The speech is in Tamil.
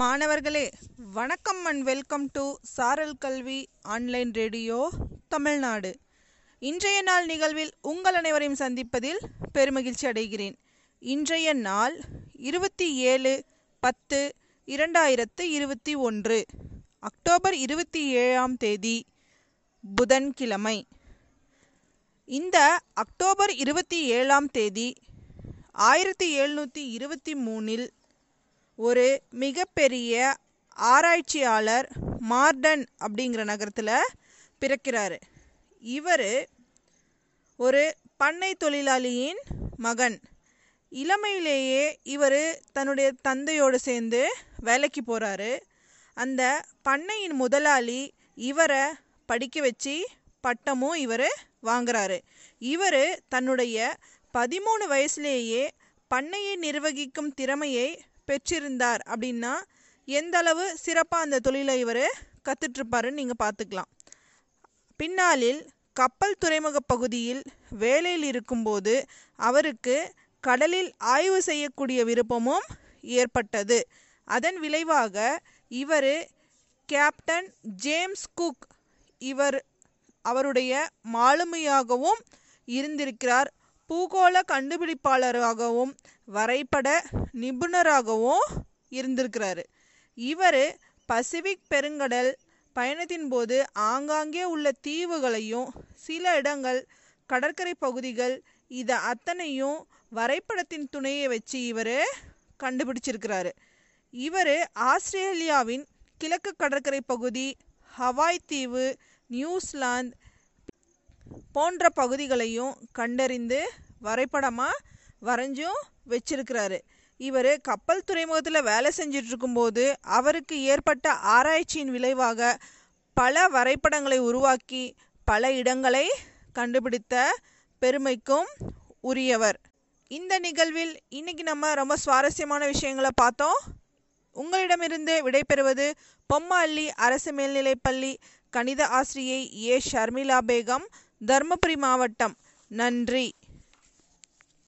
மாணவர்களே வணக்கம் அண்ட் வெல்கம் டு சாரல் கல்வி ஆன்லைன் ரேடியோ தமிழ்நாடு. இன்றைய நாள் நிகழ்வில் உங்கள் அனைவரையும் சந்திப்பதில் பெருமகிழ்ச்சி அடைகிறேன். இன்றைய நாள் இருபத்தி ஏழு பத்து இரண்டாயிரத்து இருபத்தி ஒன்று அக்டோபர் இருபத்தி ஏழாம் தேதி புதன்கிழமை. இந்த அக்டோபர் இருபத்தி ஏழாம் தேதி ஆயிரத்தி எழுநூற்றி இருபத்தி மூணில் ஒரு மிகப்பெரிய ஆராய்ச்சியாளர் மார்டன் அப்படிங்கிற நகரத்தில் பிறக்கிறார். இவர் ஒரு பண்ணை தொழிலாளியின் மகன். இளமையிலேயே இவர் தன்னுடைய தந்தையோடு சேர்ந்து வேலைக்கு போகிறாரு அந்த பண்ணையின் முதலாளி இவரை படிக்க வச்சு பட்டமும் இவர் வாங்குறாரு. இவர் தன்னுடைய பதிமூணு வயசுலேயே பண்ணையை நிர்வகிக்கும் திறமையை பெற்றிருந்தார் அப்படின்னா எந்த அளவு சிறப்பாக அந்த தொழிலை இவர் கற்றுட்ருப்பாருன்னு நீங்கள் பார்த்துக்கலாம் பின்னாளில் கப்பல் துறைமுக பகுதியில் வேலையில் இருக்கும்போது அவருக்கு கடலில் ஆய்வு செய்யக்கூடிய விருப்பமும் ஏற்பட்டது. அதன் விளைவாக இவர் கேப்டன் ஜேம்ஸ் குக் இவர் அவருடைய மாலுமையாகவும் இருந்திருக்கிறார். பூகோள கண்டுபிடிப்பாளராகவும் வரைபட நிபுணராகவும் இருந்திருக்கிறாரு. இவர் பசிபிக் பெருங்கடல் பயணத்தின் போது ஆங்காங்கே உள்ள தீவுகளையும் சில இடங்கள் கடற்கரை பகுதிகள் இதை அத்தனையும் வரைபடத்தின் துணையை வச்சு இவர் கண்டுபிடிச்சிருக்கிறாரு. இவர் ஆஸ்திரேலியாவின் கிழக்கு கடற்கரை பகுதி ஹவாய் தீவு நியூசிலாந்து போன்ற பகுதிகளையும் கண்டறிந்து வரைபடமாக வரைஞ்சும் வச்சிருக்கிறாரு. இவர் கப்பல் துறைமுகத்தில் வேலை செஞ்சிட்டு இருக்கும்போது அவருக்கு ஏற்பட்ட ஆராய்ச்சியின் விளைவாக பல வரைபடங்களை உருவாக்கி பல இடங்களை கண்டுபிடித்த பெருமைக்கும் உரியவர். இந்த நிகழ்வில் இன்னைக்கு நம்ம ரொம்ப சுவாரஸ்யமான விஷயங்களை பார்த்தோம். உங்களிடமிருந்து விடைபெறுவது பொம்மல்லி அரசு மேல்நிலைப்பள்ளி கணித ஆசிரியை ஏ. ஷர்மிளா பேகம் தருமபுரி மாவட்டம். நன்றி.